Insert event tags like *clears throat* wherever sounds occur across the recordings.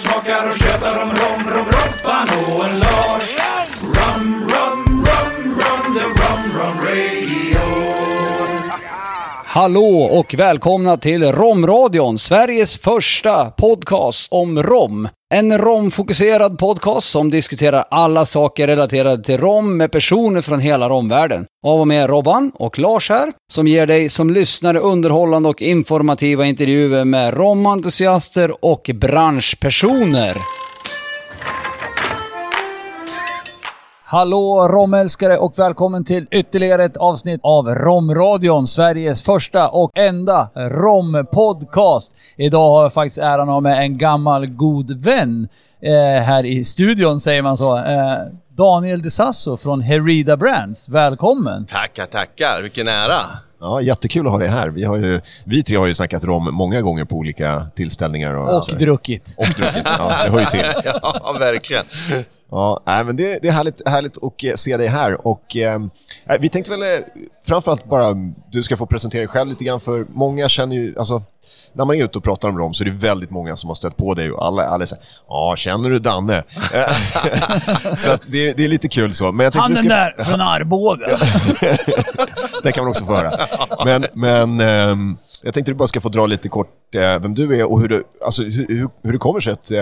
smakar och tjötar om rom, rom, Robban och en Lars. Rum, rum, rum, rum, the rum, rum radio. Hallå och välkomna till Romradion, Sveriges första podcast om rom. En romfokuserad podcast som diskuterar alla saker relaterade till rom med personer från hela romvärlden. Av och med Robban och Lars här, som ger dig som lyssnare underhållande och informativa intervjuer med romentusiaster och branschpersoner. Hallå romälskare och välkommen till ytterligare ett avsnitt av Romradion, Sveriges första och enda rompodcast. Idag har jag faktiskt äran att ha med en gammal god vän eh, här i studion, säger man så. Eh, Daniel De Sasso från Herida Brands. Välkommen! Tackar, tackar. Vilken ära. Ja, jättekul att ha dig här. Vi, har ju, vi tre har ju snackat rom många gånger på olika tillställningar. Och, Och druckit. och druckit. Ja, det hör ju till. *laughs* Ja, verkligen. Ja, men det, det är härligt, härligt att eh, se dig här. Och, eh, vi tänkte väl eh, framförallt bara, du ska få presentera dig själv lite grann, för många känner ju, alltså, när man är ute och pratar om rom så är det väldigt många som har stött på dig och alla, alla säger ja, känner du Danne? Eh, *laughs* så det, det är lite kul så. Men jag Han den ska- där från Arboga. *laughs* det kan man också få höra. Men, men ehm, jag tänkte du bara ska få dra lite kort eh, vem du är och hur, du, alltså, hur, hur, hur det kommer sig att eh,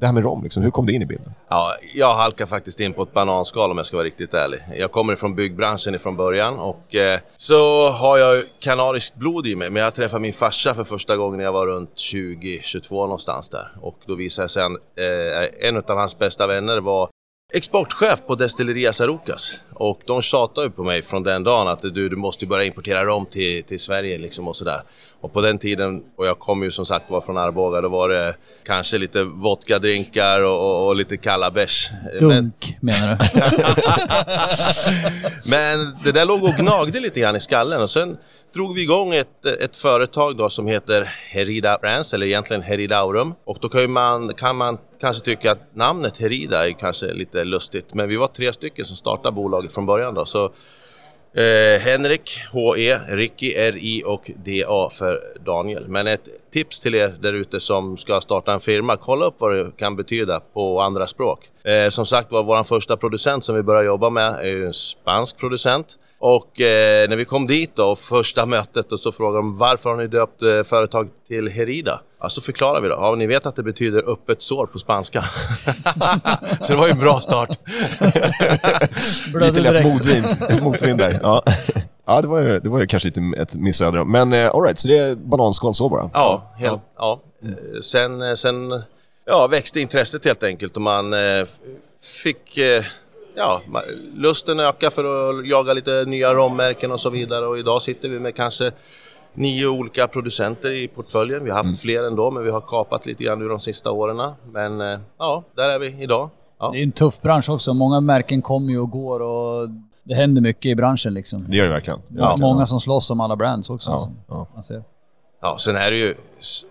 det här med rom, liksom, hur kom det in i bilden? Ja, jag halkar faktiskt in på ett bananskal om jag ska vara riktigt ärlig. Jag kommer ifrån byggbranschen ifrån början och eh, så har jag kanariskt blod i mig. Men jag träffade min farsa för första gången när jag var runt 20-22 någonstans där. Och då visade det sig att eh, en av hans bästa vänner var exportchef på Destilleria Sarucas. Och de tjatade på mig från den dagen att du, du måste börja importera rom till, till Sverige liksom och sådär. Och på den tiden, och jag kom ju som sagt var från Arboga, då var det kanske lite vodkadrinkar och, och, och lite kalla bärs. Men, Dunk, menar du? *laughs* men det där låg och gnagde lite grann i skallen och sen drog vi igång ett, ett företag då som heter Herida Brands, eller egentligen Heridaurum. Och då kan, ju man, kan man kanske tycka att namnet Herida är kanske lite lustigt, men vi var tre stycken som startade bolaget från början då. Så Eh, Henrik, HE, Ricky, RI och DA för Daniel. Men ett tips till er där ute som ska starta en firma, kolla upp vad det kan betyda på andra språk. Eh, som sagt var, vår första producent som vi började jobba med är ju en spansk producent. Och eh, när vi kom dit då, första mötet, och så frågade de varför har ni döpt eh, företaget till Herida? Ja, så förklarar vi då. Ja, ni vet att det betyder öppet sår på spanska. *laughs* så det var ju en bra start. *laughs* Lite lätt motvind, motvind där. Ja, ja det, var ju, det var ju kanske lite ett missöde. Men eh, all right, så det är bananskal så bara? Ja, helt, ja. Eh, Sen, eh, sen ja, växte intresset helt enkelt och man eh, fick eh, ja, lusten öka för att jaga lite nya rommärken och så vidare och idag sitter vi med kanske nio olika producenter i portföljen. Vi har haft fler ändå men vi har kapat lite grann ur de sista åren. Men eh, ja, där är vi idag. Ja. Det är en tuff bransch också. Många märken kommer ju och går och det händer mycket i branschen liksom. Det gör det verkligen. Ja, verkligen. många som slåss om alla brands också. Ja, som ja. Man ser. Ja, sen är det ju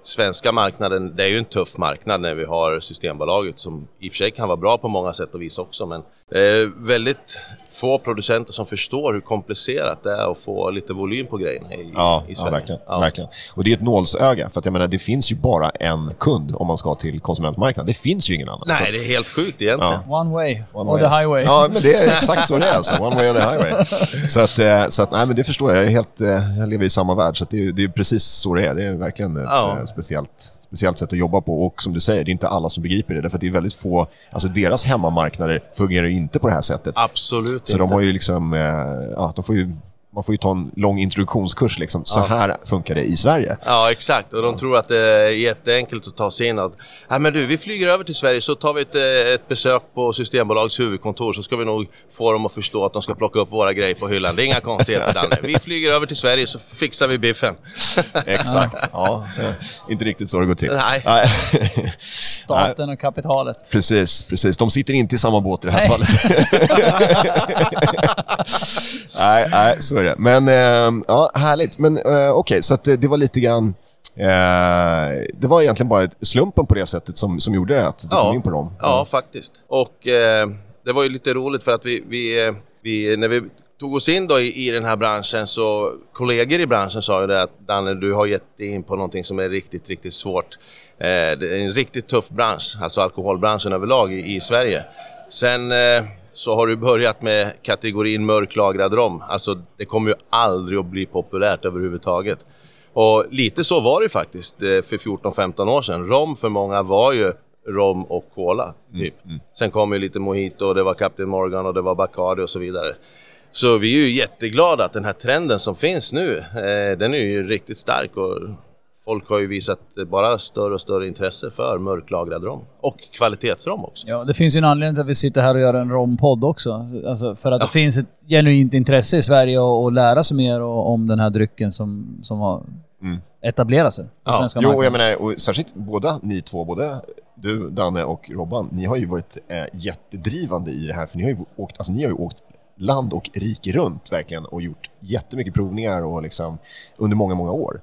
svenska marknaden, det är ju en tuff marknad när vi har Systembolaget som i och för sig kan vara bra på många sätt och vis också men det är väldigt få producenter som förstår hur komplicerat det är att få lite volym på grejerna i, Ja, i ja, Sverige. verkligen, verkligen. Och det är ett nålsöga, för att jag menar, det finns ju bara en kund om man ska till konsumentmarknaden. Det finns ju ingen annan. Nej, det är helt sjukt egentligen. One way, One or way. the highway. Ja, men det är exakt så det är alltså. One way or the highway. *laughs* Så att, eh, så att nej, men det förstår jag. Jag, är helt, eh, jag lever i samma värld, så att det, är, det är precis så det är. Det är verkligen ett Ja. eh, speciellt, speciellt sätt att jobba på. Och som du säger, det är inte alla som begriper det. Därför att det är väldigt få, alltså deras hemmamarknader fungerar ju inte på det här sättet. Absolut Så inte. de har ju liksom, eh, ja, de får ju, man får ju ta en lång introduktionskurs liksom. Så här funkar det i Sverige. Ja, exakt. Och de tror att det är jätteenkelt att ta sig in. Att, Nej, men du, vi flyger över till Sverige så tar vi ett, eh, ett besök på Systembolags huvudkontor så ska vi nog få dem att förstå att de ska plocka upp våra grejer på hyllan. Det är inga konstigheter, Danne. Vi flyger över till Sverige så fixar vi biffen. *laughs* Exakt. ja, inte riktigt så det går till. Nej. *laughs* Staten och kapitalet. Precis, precis. De sitter inte i samma båt i det här Nej. fallet. *laughs* nej, nej, så är det. Men eh, ja, härligt. Men eh, okej, så att det, var lite grann... Eh, det var egentligen bara slumpen på det sättet som, som gjorde det, att du kom in på dem. Ja, faktiskt. Och eh, det var ju lite roligt för att vi, vi, eh, vi när vi tog oss in då i, i den här branschen så kollegor i branschen sa ju det att Danne, du har gett dig in på någonting som är riktigt, riktigt svårt. det är en riktigt tuff bransch, alltså alkoholbranschen överlag i, i Sverige. Sen eh, så har du börjat med kategorin mörklagrad rom. Alltså det kommer ju aldrig att bli populärt överhuvudtaget. Och lite så var det faktiskt eh, för 14-15 år sedan. Rom för många var ju rom och cola, typ. Sen kom ju lite mojito och det var Captain Morgan och det var Bacardi och så vidare. Så vi är ju jätteglada att den här trenden som finns nu, eh, den är ju riktigt stark och folk har ju visat bara större och större intresse för mörklagrad rom. Och kvalitetsrom också. Ja, det finns ju en anledning till att vi sitter här och gör en rompodd också. Alltså för att det finns ett genuint intresse i Sverige att, att lära sig mer om den här drycken som, som har etablerat sig på Ja. svenska Jo, och marknaden. jag menar, och särskilt båda ni två, både du, Danne och Robban, ni har ju varit eh, jättedrivande i det här, för ni har ju åkt, alltså, ni har ju åkt land och rike runt verkligen och gjort jättemycket provningar och liksom under många, många år.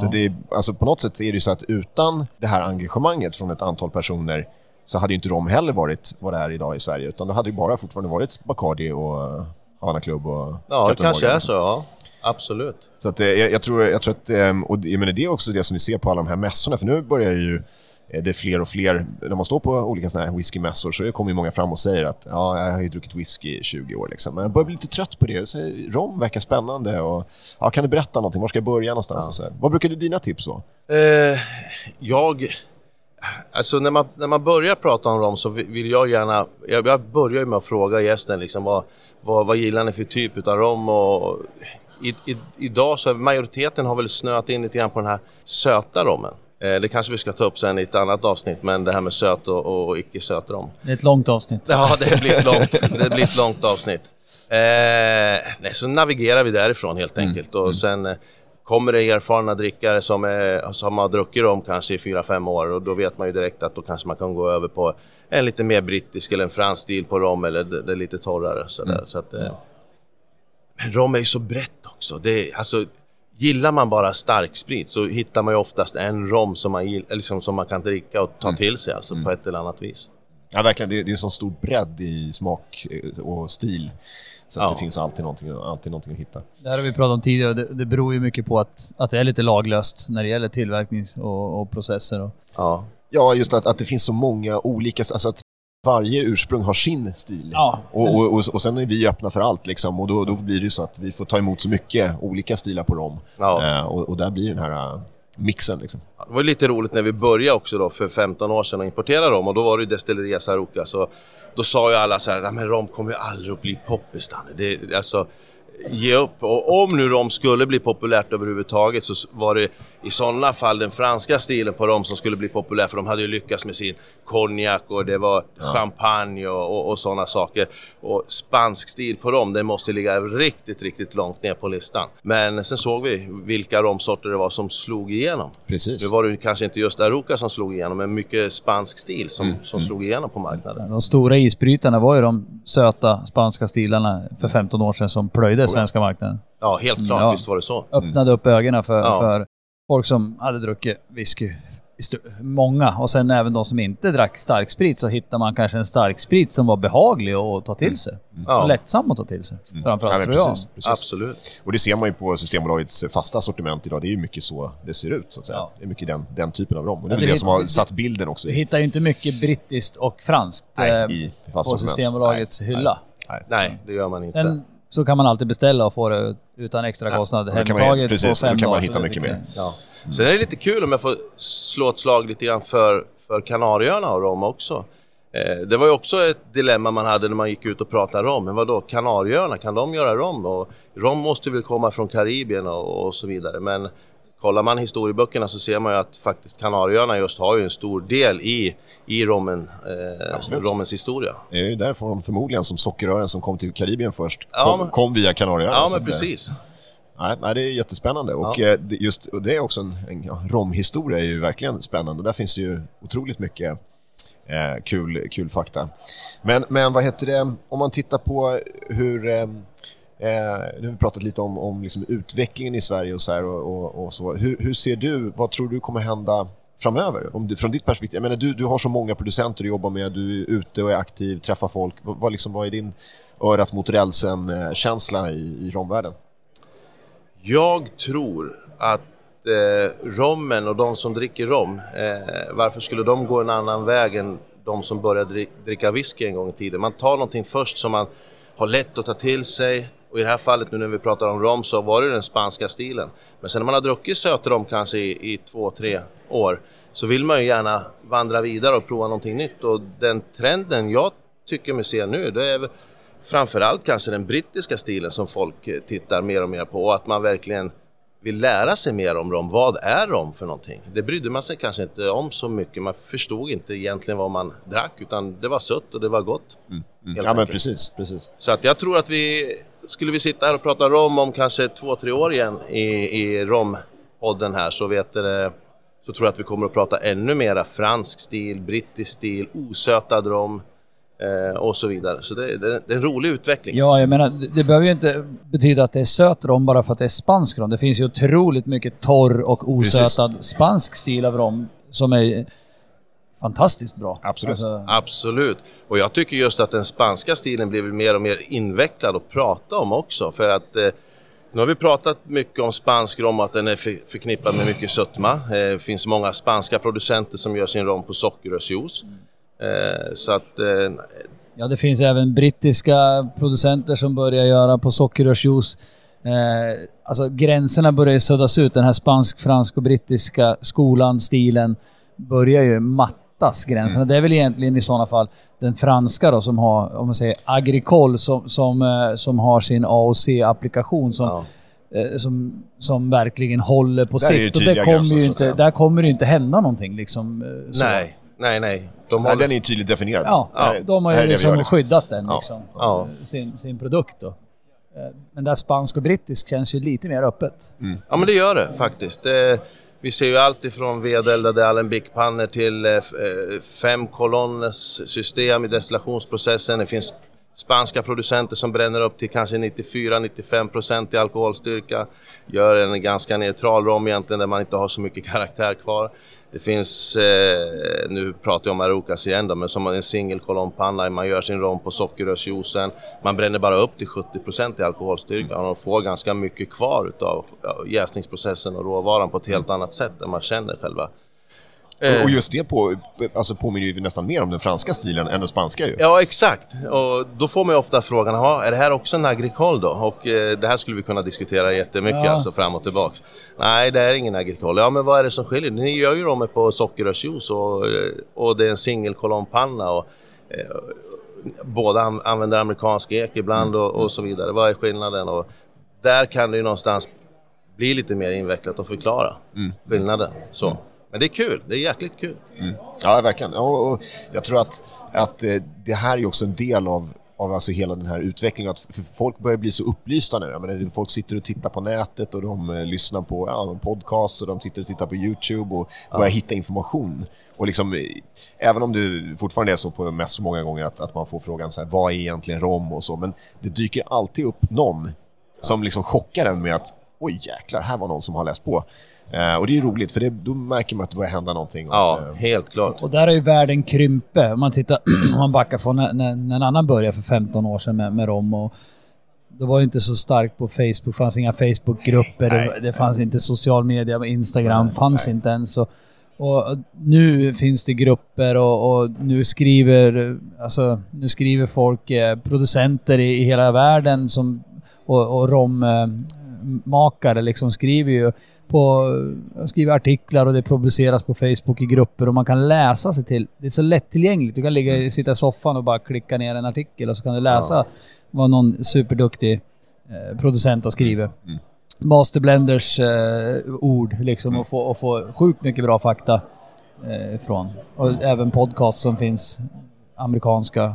Så det, alltså, på något sätt är det så att utan det här engagemanget från ett antal personer så hade inte de heller varit vad det är idag i Sverige, utan då hade det bara fortfarande varit Bacardi och eh, Havana Club och Ja, det kanske är så, ja. Absolut. Så att, eh, jag, jag, tror, jag tror att, ehm, och jag menar, det är också det som vi ser på alla de här mässorna, för nu börjar ju eh, det är fler och fler, när man står på olika såna här whiskymässor så kommer ju många fram och säger att ja, jag har ju druckit whisky i 20 år liksom. men jag börjar bli lite trött på det. Så, rom verkar spännande och ja, kan du berätta någonting? Var ska jag börja någonstans? Och så här. Vad brukar du dina tips vara? Eh, jag... Alltså när man, när man börjar prata om rom så vi- vill jag gärna... Jag, jag börjar med att fråga gästen liksom vad, vad, vad gillar ni för typ utav rom och... I, i, idag så majoriteten har väl snöat in lite grann på den här söta rommen. Eh, det kanske vi ska ta upp sen i ett annat avsnitt, men det här med söt och, och icke söt rom. Det är ett långt avsnitt. Ja, det blir ett långt, det blir ett långt avsnitt. Eh, nej, så navigerar vi därifrån helt enkelt och sen eh, kommer det erfarna drickare som, är, som har druckit rom kanske i 4-5 år och då vet man ju direkt att då kanske man kan gå över på en lite mer brittisk eller en fransk stil på rom eller det, det är lite torrare. Sådär, så att, eh, men rom är ju så brett också. Det, alltså, gillar man bara starksprit så hittar man ju oftast en rom som man, liksom, som man kan dricka och ta till sig alltså, på ett eller annat vis. Ja, verkligen. Det, det är en sån stor bredd i smak eh, och stil. Så att Ja. det finns alltid någonting, alltid någonting att hitta. Det här har vi pratat om tidigare. Det, det beror ju mycket på att, att det är lite laglöst när det gäller tillverknings och, och processer. Och, Ja. Ja, just att, att det finns så många olika, alltså att varje ursprung har sin stil. Ja. Och, och, och, och sen är vi öppna för allt liksom, och då, då blir det ju så att vi får ta emot så mycket olika stilar på rom. Ja. Eh, och, och där blir den här eh, mixen liksom. Det var lite roligt när vi började också då för 15 år sedan att importera rom och då var det ju Destilleria Saruca så då sa ju alla så här, "Nej, men rom kommer ju aldrig att bli poppis Danne." det, alltså Ge upp. Och om nu rom skulle bli populärt överhuvudtaget så var det i sådana fall den franska stilen på rom som skulle bli populär för de hade ju lyckats med sin konjak och det var champagne och, och, och sådana saker. Och spansk stil på rom, den måste ligga riktigt, riktigt långt ner på listan. Men sen såg vi vilka romsorter det var som slog igenom. Precis. Nu var det ju kanske inte just Aruca som slog igenom, men mycket spansk stil som, som slog igenom på marknaden. de stora isbrytarna var ju de söta spanska stilarna för 15 år sedan som plöjde svenska marknaden. Ja, helt klart, Ja. visst var det så. Öppnade upp ögonen för, Ja. för folk som hade druckit whisky. Många. Och sen även de som inte drack starksprit så hittar man kanske en starksprit som var behaglig att ta till sig. Ja. Och lättsam att ta till sig. Framförallt Ja, tror jag. precis, precis. Absolut. Och det ser man ju på Systembolagets fasta sortiment idag. Det är ju mycket så det ser ut, så att säga. Ja. Det är mycket den, den typen av rom. Och det är Ja, det det som har satt bilden också. Vi hittar ju inte mycket brittiskt och franskt Nej, eh, i fast på sortiment. Systembolagets Nej, hylla. Nej. Nej, det gör man inte. Sen så kan man alltid beställa och få det utan extra kostnad man- hemtaget precis, på och då fem kan man hitta så det är mycket mer. Ja. Sen är det lite kul om jag får slå ett slag lite grann för, för Kanarieöarna och rom också. Eh, det var ju också ett dilemma man hade när man gick ut och pratade rom. Men vadå, Kanarieöarna, kan de göra rom? Och rom måste väl komma från Karibien och, och så vidare. Men kollar man historieböckerna så ser man ju att faktiskt Kanarieöarna just har ju en stor del i, i rommen, eh, romens historia. Det är ju därifrån förmodligen som sockerrören som kom till Karibien först Ja, kom, men- kom via Kanarieöarna. Ja, men eh, precis. Nej, nej, det är jättespännande. Och, eh, det- just, och det är också en, en ja, romhistoria är ju verkligen spännande. Där finns ju otroligt mycket eh, kul, kul fakta. Men, men vad heter det, om man tittar på hur... Eh, eh, nu har vi pratat lite om, om liksom utvecklingen i Sverige och så här och, och, och så. Hur, hur ser du, vad tror du kommer hända framöver? Om du, från ditt perspektiv. Jag menar, du, du har så många producenter du jobbar med, du är ute och är aktiv, träffar folk. Vad, vad, liksom, vad är din örat mot rälsen-känsla i, i romvärlden? Jag tror att eh, rommen och de som dricker rom, eh, varför skulle de gå en annan väg än de som började dricka whisky en gång i tiden? Man tar någonting först som man har lätt att ta till sig och i det här fallet nu när vi pratar om rom så var det den spanska stilen. Men sen när man har druckit sötrom kanske i, i två, tre år så vill man ju gärna vandra vidare och prova någonting nytt och den trenden jag tycker mig se nu det är framförallt kanske den brittiska stilen som folk eh, tittar mer och mer på och att man verkligen vill lära sig mer om rom. Vad är rom för någonting? Det brydde man sig kanske inte om så mycket. Man förstod inte egentligen vad man drack utan det var sött och det var gott. Mm. Helt Ja, men precis. precis. Så att jag tror att vi, skulle vi sitta här och prata rom om kanske två, tre år igen i, i rompodden här så vet det, så tror jag att vi kommer att prata ännu mera fransk stil, brittisk stil, osötad rom eh, och så vidare. Så det, det, det är en rolig utveckling. Ja, jag menar, det, det behöver ju inte betyda att det är söt rom bara för att det är spansk rom. Det finns ju otroligt mycket torr och osötad spansk stil av rom som är fantastiskt bra. Absolut. Alltså, Absolut. Och jag tycker just att den spanska stilen blir väl mer och mer invecklad att prata om också. För att eh, nu har vi pratat mycket om spansk rom och att den är för, förknippad med mycket sötma. Eh, Det finns många spanska producenter som gör sin rom på sockerrörsjuice. Eh, så att eh, Ja, det finns även brittiska producenter som börjar göra på sockerrörsjuice. Eh, alltså gränserna börjar ju suddas ut. Den här spansk, fransk och brittiska skolan, stilen, börjar ju mattas gränserna. Det är väl egentligen i sådana fall den franska då som har, om man säger agricole, som, som, eh, som har sin AOC-applikation som, Ja. eh, som, som verkligen håller på sitt. Och det kommer gränser, ju inte, där kommer det ju inte hända någonting liksom. eh, så. nej, nej, nej. De Nej, håller- den är ju tydligt definierad. Ja, Här- de har ju liksom liksom. skyddat den, Ja. liksom, Ja. sin, sin produkt. Då. Men där spansk och brittisk känns ju lite mer öppet. Ja men det gör det faktiskt. Det, vi ser ju allt ifrån vedeldade alembic-pannor till eh, eh fem kolonners system i destillationsprocessen. Det finns spanska producenter som bränner upp till kanske 94-95% i alkoholstyrka. Gör en ganska neutral rom egentligen där man inte har så mycket *laughs* karaktär kvar. Det finns, eh, nu pratar jag om Arucas igen då, men som en single man gör sin rom på sockerrörsjuicen. Man bränner bara upp till 70% i alkoholstyrka och får ganska mycket kvar utav jäsningsprocessen och råvaran på ett helt annat sätt än man känner själva. Och just det på, alltså påminner ju nästan mer om den franska stilen än den spanska ju. Ja, exakt. Och då får man ju ofta frågan, "Jaha, är det här också en agricole då? Och eh, det här skulle vi kunna diskutera jättemycket, Ja. alltså fram och tillbaks. Nej, det är ingen agricole. Ja, men vad är det som skiljer? Ni gör ju dem på sockerrörsjuice och, eh, och det är en singelkolonnpanna och eh, båda an- använder amerikansk ek ibland och, och så vidare. Vad är skillnaden? Och där kan det ju någonstans bli lite mer invecklat att förklara skillnaden. Så. Men det är kul, det är jäkligt kul. Ja, verkligen. Och, och jag tror att, att eh, det här är också en del av, av alltså hela den här utvecklingen. Att för folk börjar bli så upplysta nu. Jag menar, folk sitter och tittar på nätet och de eh, lyssnar på ja, podcasts och de sitter och tittar på YouTube och börjar hitta information. Och liksom, eh, även om det fortfarande är så på så många gånger att, att man får frågan så här, vad är egentligen rom och så, men det dyker alltid upp någon som liksom chockar en med att oj jäklar, här var någon som har läst på. Eh, och det är roligt, för det, då märker man att det börjar hända någonting. Ja, att, eh, helt klart. Och där är ju världen krympe. Om man tittar, *clears throat* om man backar från när, när, när en annan började för 15 år sedan med, med rom och det var ju inte så starkt på Facebook, det fanns inga Facebookgrupper, det, Nej, det fanns inte social media, Instagram fanns inte ens. Och, och nu finns det grupper och, och nu skriver alltså, nu skriver folk, eh, producenter i, i hela världen som, och, och rommakare liksom skriver ju på, skriver artiklar och det publiceras på Facebook i grupper och man kan läsa sig till. Det är så lättillgängligt. Du kan ligga, sitta i soffan och bara klicka ner en artikel och så kan du läsa vad någon superduktig eh, producent har skrivit. Masterblenders eh, ord liksom och få, och få sjukt mycket bra fakta eh, ifrån. Och även podcast som finns, amerikanska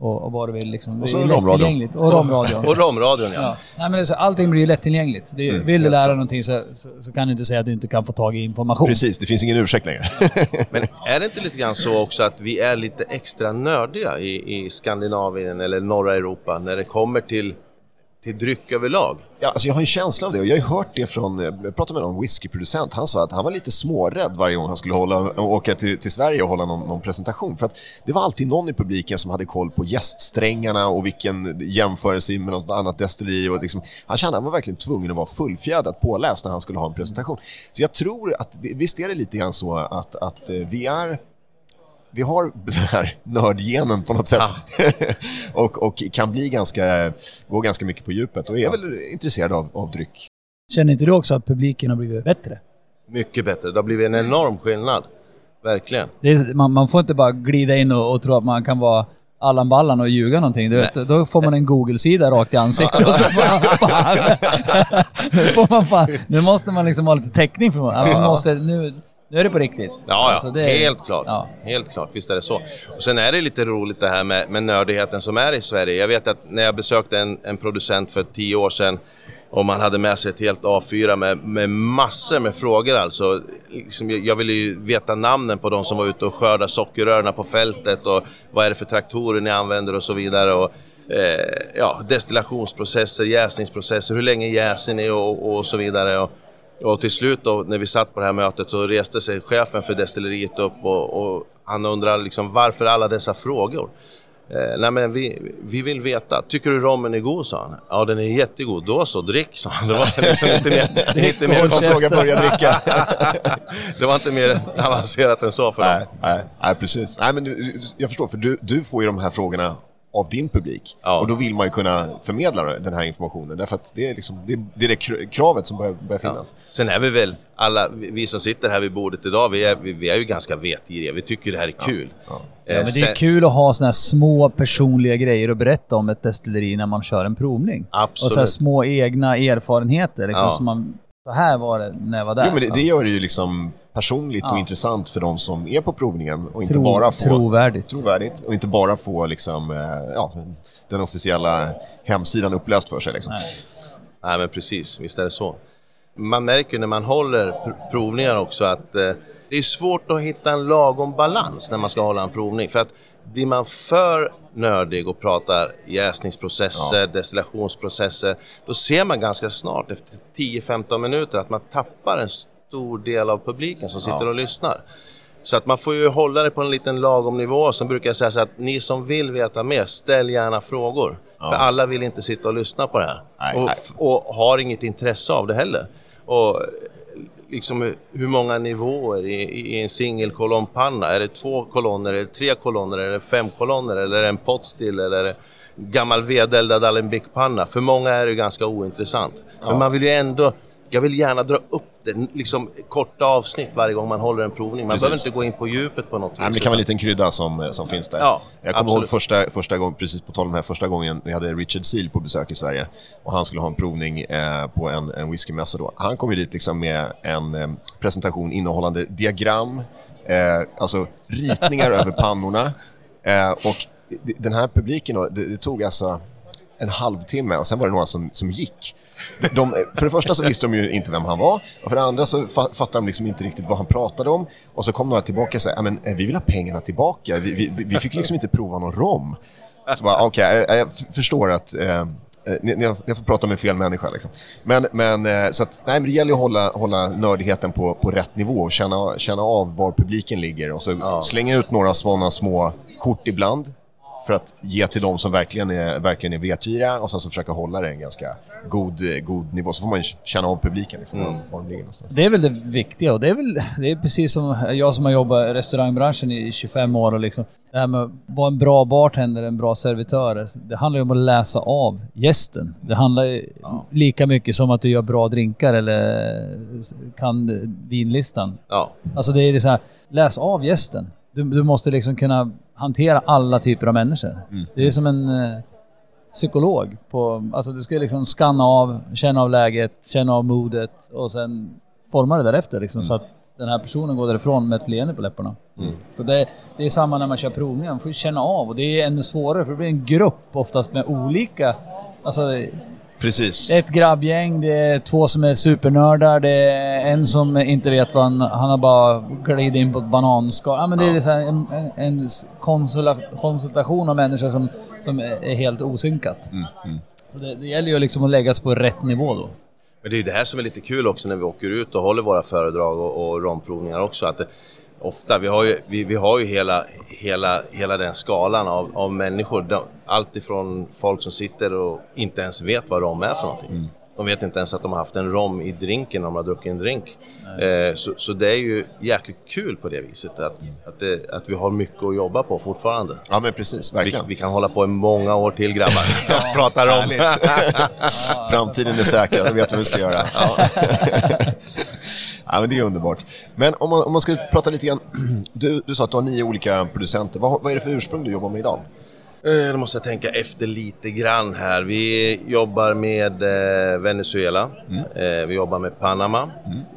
och, och vad du vill liksom. Och så Det är romradion. lättillgängligt. Och romradion. Och romradion ja. Ja. Nej, men så, allting blir ju lättillgängligt. Det, Mm. vill du lära dig någonting så, så, så kan du inte säga att du inte kan få tag i information. Precis, det finns ingen ursäkt längre. *laughs* Men är det inte lite grann så också att vi är lite extra nördiga i, i Skandinavien eller norra Europa när det kommer till till dryck överlag. Ja, alltså jag har en känsla av det och jag har ju hört det från, eh, jag pratade med någon whiskyproducent, han sa att han var lite smårädd varje gång han skulle hålla, åka till, till Sverige och hålla någon, någon presentation. För att det var alltid någon i publiken som hade koll på gäststrängarna och vilken jämförelse med något annat destilleri. Och liksom, han kände att han var verkligen tvungen att vara fullfjädrad påläst när han skulle ha en presentation. Så jag tror att, visst är det lite grann så att, att eh, vi är vi har den här nördgenen på något sätt. *laughs* och, och kan bli ganska, gå ganska mycket på djupet och är väl intresserad av, av dryck. Känner inte du också att publiken har blivit bättre? Mycket bättre. Det har blivit en enorm skillnad. Verkligen. Det är, man, man får inte bara glida in och, och tro att man kan vara Allan Ballan och ljuga någonting. Du vet, då får man en Google-sida rakt i ansiktet och så bara, fan. Nu *laughs* *laughs* får man fan, nu måste man liksom ha lite täckning för ja, man måste, nu, nu är det på riktigt. Ja, ja. Alltså, det är- helt klart. Ja. Helt klart, visst är det så. Och sen är det lite roligt det här med, med nördigheten som är i Sverige. Jag vet att när jag besökte en, en producent för tio år sedan och man hade med sig ett helt A4 med, med massor med frågor alltså. Liksom, jag ville ju veta namnen på de som var ute och skördade sockerrörerna på fältet och vad är det för traktorer ni använder och så vidare. Och, eh, ja, destillationsprocesser, jäsningsprocesser, hur länge jäser ni och, och så vidare. Och, och till slut då, när vi satt på det här mötet så reste sig chefen för destilleriet upp och, och han undrar liksom varför alla dessa frågor? Eh, nej men vi, vi vill veta, tycker du rommen är god? sa han. Ja den är jättegod, då så, drick sa han. Det var *laughs* liksom inte mer, inte mer, börja dricka. *laughs* det var inte mer avancerat än så för dem. nej, nej, nej, precis. Nej, men du, jag förstår, för du, du får ju de här frågorna av din publik. Ja. Och då vill man ju kunna förmedla den här informationen. Därför att det är, liksom, det, det, är det kr- kravet som börjar, börjar finnas. Sen är vi väl alla, vi som sitter här vid bordet idag, vi är, vi, vi är ju ganska vetgiriga. Vi tycker det här är kul. Ja, Eh, men det är sen- kul att ha såna här små personliga grejer att berätta om ett destilleri när man kör en provning. Absolut. Och så här små egna erfarenheter liksom, Ja. som man... Så här var det när jag var där. Jo, men det, det gör det ju liksom personligt och Ja. intressant för de som är på provningen och inte Tro- bara få... trovärdigt. Trovärdigt. Och inte bara få liksom, eh, ja, den officiella hemsidan uppläst för sig. Liksom. Nej. Nej men precis, visst är det så. Man märker när man håller pr- provningar också att eh, det är svårt att hitta en lagom balans när man ska hålla en provning. För att blir man för nördig och pratar jäsningsprocesser, destillationsprocesser, då ser man ganska snart efter 10-15 minuter att man tappar en stor del av publiken som sitter och lyssnar. Så att man får ju hålla det på en liten lagom nivå. Sen brukar jag säga så att ni som vill veta mer, ställ gärna frågor. För alla vill inte sitta och lyssna på det här. Nej, och, nej. och har inget intresse av det heller. Och liksom hur- hur många nivåer i, i en singelkolonnpanna? Är det två kolonner, det tre kolonner, det fem kolonner eller en potstill eller gammal vedeldad alembic-panna? För många är det ganska ointressant. Men man vill ju ändå jag vill gärna dra upp det, liksom korta avsnitt varje gång man håller en provning. Man Precis. behöver inte gå in på djupet på något Nej, vis. det kan vara en liten krydda som, som finns där. Ja, jag kommer ihåg första, första gången, precis på tal om det här, första gången vi hade Richard Seal på besök i Sverige och han skulle ha en provning eh, på en, en whiskymässa då. Han kom ju dit liksom med en eh, presentation innehållande diagram, eh, alltså ritningar över *laughs* pannorna eh, och den här publiken då, det, det tog alltså en halvtimme och sen var det några som, som gick. De, för det första så visste de ju inte vem han var och för det andra så fa- fattade de liksom inte riktigt vad han pratade om. Och så kom några tillbaka och sa "Ja, men eh, vi vill ha pengarna tillbaka. Vi, vi, vi fick liksom inte prova någon rom. Så bara, okej, jag, jag förstår att eh, eh, ni, ni, har fått prata med fel människa. Liksom. Men, men, eh, så att, nej, men det gäller att hålla, hålla nördigheten på, på rätt nivå och känna, känna av var publiken ligger och så slänga ut några sådana små kort ibland för att ge till de som verkligen är, verkligen är vetgiriga och sen så försöka hålla det en ganska god, god nivå. Så får man ju känna av publiken, liksom, var- var de. Det är väl det viktiga och det är väl det är precis som jag som har jobbat i restaurangbranschen i 25 år och liksom det här med att vara en bra bartender, en bra servitör. Det handlar ju om att läsa av gästen. Det handlar ju lika mycket som att du gör bra drinkar eller kan vinlistan. Ja, Alltså det är det så här, läs av gästen. Du, du måste liksom kunna hantera alla typer av människor. Det är som en eh, psykolog. På, alltså du ska liksom skanna av, känna av läget, känna av modet och sen forma det därefter liksom, så att den här personen går därifrån med ett leende på läpparna. Så det, det är samma när man kör provningar, man får känna av och det är ännu svårare för det blir en grupp oftast med olika Alltså, Precis. det är ett grabbgäng, det är två som är supernördar, det är en som inte vet vad han... Han har bara glidit in på ett bananskal. Ja men det är så här en, en, konsula, konsultation av människor som, som är helt osynkat. Så Det, det gäller ju liksom att läggas på rätt nivå då. Men det är ju det här som är lite kul också när vi åker ut och håller våra föredrag och, och romprovningar också. Att det, ofta, vi har ju, vi, vi har ju hela, hela, hela den skalan av, av människor. De, allt ifrån folk som sitter och inte ens vet vad rom är för någonting. De vet inte ens att de har haft en rom i drinken när de har druckit en drink. Eh, så, så det är ju jäkligt kul på det viset att, att, det, att vi har mycket att jobba på fortfarande. Ja, men precis. Vi, Verkligen. vi kan hålla på i många år till grabbar. *laughs* Pratar om. Härligt. *laughs* Framtiden är säkrad, jag vet vad vi ska göra. *laughs* Ja. men det är underbart. Men om man, om man ska prata lite grann, *clears throat* du, du sa att du har nio olika producenter. Vad, vad är det för ursprung du jobbar med idag? Eh, Då måste jag tänka efter lite grann här. Vi jobbar med eh, Venezuela, eh, vi jobbar med Panama,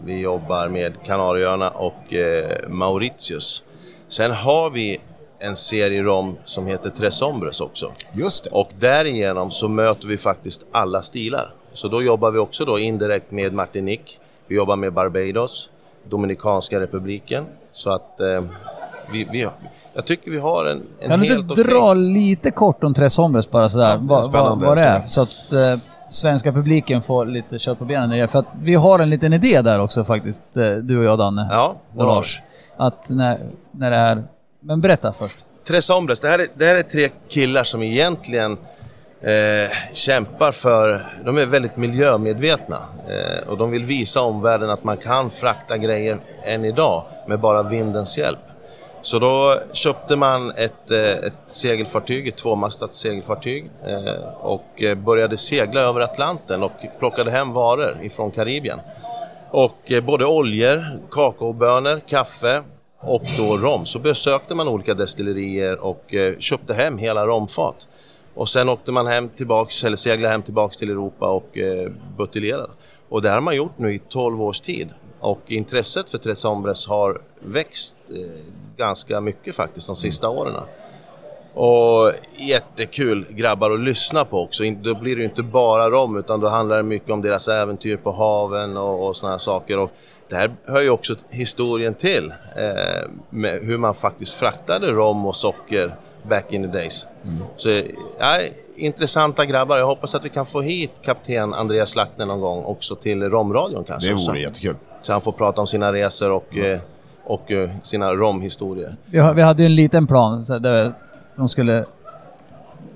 vi jobbar med Kanarieöarna och eh, Mauritius. Sen har vi en serie rom som heter Tres Hombres också. Just det. Och därigenom så möter vi faktiskt alla stilar. Så då jobbar vi också då indirekt med Martinique, vi jobbar med Barbados, Dominikanska republiken. Så att eh, vi, vi, jag tycker vi har en, en Kan du helt inte okej- dra lite kort om Tres Hombres bara sådär? Ja, vad, vad, vad det är. Så att eh, svenska publiken får lite kött på benen i. För att vi har en liten idé där också faktiskt, eh, du och jag Danne. Ja, och Lars. Att när, när det är... Men berätta först. Tres Hombres, det här, är, det här är tre killar som egentligen eh, kämpar för, de är väldigt miljömedvetna eh, och de vill visa omvärlden att man kan frakta grejer än idag med bara vindens hjälp. Så då köpte man ett, eh, ett segelfartyg, ett tvåmastat segelfartyg eh, och eh, började segla över Atlanten och plockade hem varor ifrån Karibien. Och eh, både oljor, kakaobönor, kaffe och då rom. Så besökte man olika destillerier och eh, köpte hem hela romfat. Och sen åkte man hem tillbaks, eller seglade hem tillbaks till Europa och eh, buteljerade. Och det har man gjort nu i 12 års tid. Och intresset för Tres Hombres har växt eh, ganska mycket faktiskt de sista åren. Och jättekul grabbar att lyssna på också. Då blir det ju inte bara rom utan då handlar det mycket om deras äventyr på haven och, och sådana saker. Och det här hör ju också historien till. Eh, med hur man faktiskt fraktade rom och socker back in the days. Så ja, intressanta grabbar. Jag hoppas att vi kan få hit kapten Andreas Lackner någon gång också till romradion kanske. Det Så- vore jättekul. Så han får prata om sina resor och, eh, och eh, sina romhistorier. Vi, vi hade ju en liten plan så där de skulle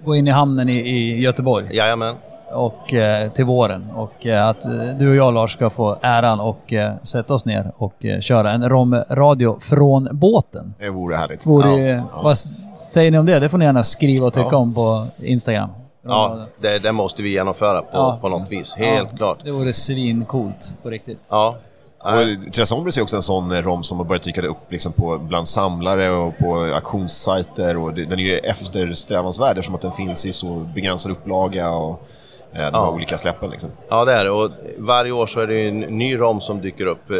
gå in i hamnen i, i Göteborg Jajamän. Och, eh, till våren. Och eh, att eh, du och jag Lars ska få äran och eh, sätta oss ner och köra en romradio från båten. Det vore härligt. Vore, Ja, ja. Vad säger ni om det? Det får ni gärna skriva och tycka Ja. om på Instagram. Ja, det, det måste vi genomföra på, Ja. på något vis. Helt Ja, klart. Det vore svincoolt på riktigt. Ja. Och Tres Hombres är också en sån rom som har börjat dyka upp liksom på, bland samlare och på auktionssajter. Och det, den är ju eftersträvansvärd eftersom att den finns i så begränsad upplaga och eh, de här Ja. olika släppen. Liksom. ja, det är det. Och varje år så är det en ny rom som dyker upp. Eh,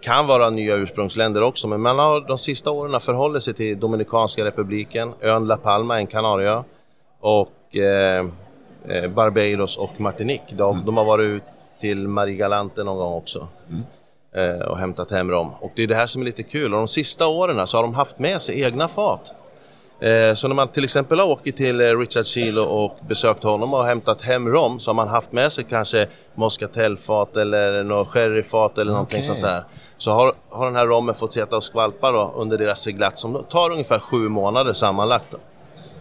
Kan vara nya ursprungsländer också, men man har de sista åren förhållit sig till Dominikanska republiken, ön La Palma, en Kanarieö, och eh, eh, Barbados och Martinique. De, de har varit ut till Marie Galante någon gång också. eh, och hämtat hem dem. Och det är det här som är lite kul. Och de sista åren så har de haft med sig egna fat. Eh, Så när man till exempel har åkt till eh, Richard Chilo och besökt honom och hämtat hem rom så har man haft med sig kanske moscatelfat eller något sherryfat eller någonting Okej. sånt där. Så har, har den här rommen fått sitta och skvalpa då under deras seglats som tar ungefär sju månader sammanlagt.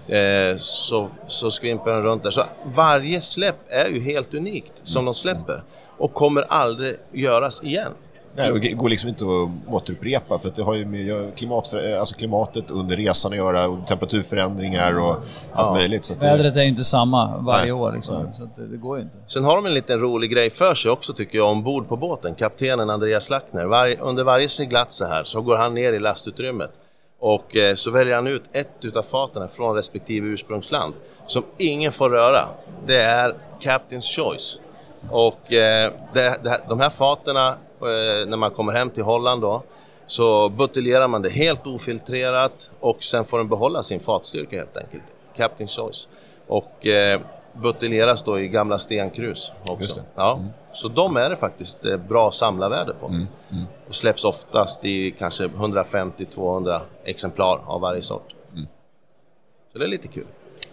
Eh, så, så skvimper den runt där. Så varje släpp är ju helt unikt som de släpper och kommer aldrig göras igen. Nej, det går liksom inte att återupprepa för att det har ju med klimat, alltså klimatet under resan att göra och temperaturförändringar och allt möjligt. Så att det, Vädret är ju inte samma varje Nej. år liksom, så att det, det går ju inte. Sen har de en liten rolig grej för sig också tycker jag ombord på båten. Kaptenen Andreas Lackner. Var, under varje seglats så här så går han ner i lastutrymmet och eh, så väljer han ut ett utav faten från respektive ursprungsland som ingen får röra. Det är Captain's Choice. Och eh, det, det, de här faterna, när man kommer hem till Holland då, så buteljerar man det helt ofiltrerat och sen får den behålla sin fatstyrka helt enkelt. Captain's Choice. Och eh, buteljeras då i gamla stenkrus Just också. Ja. Så de är det faktiskt eh, bra samlarvärde på. Och släpps oftast i kanske 150-200 exemplar av varje sort. Så det är lite kul.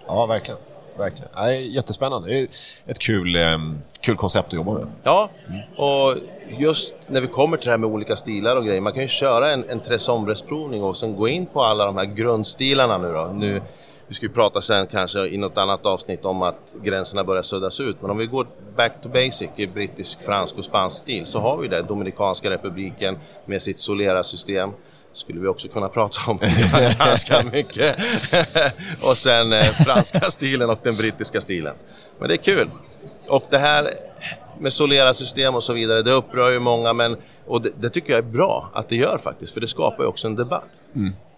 Ja, verkligen verkligen. Ja, jättespännande. Det är ett kul, ehm, kul koncept att jobba med. Ja, och just när vi kommer till det här med olika stilar och grejer, man kan ju köra en, en Tres Hombres-provning och sen gå in på alla de här grundstilarna nu då. Nu, vi ska ju prata sen kanske i något annat avsnitt om att gränserna börjar suddas ut, men om vi går back to basic i brittisk, fransk och spansk stil så har vi det, Dominikanska republiken med sitt Solera-system skulle vi också kunna prata om *laughs* ganska mycket. och sen eh, franska *laughs* stilen och den brittiska stilen. Men det är kul. Och det här med Solera-system och så vidare, det upprör ju många, men, och det, det tycker jag är bra att det gör faktiskt, för det skapar ju också en debatt.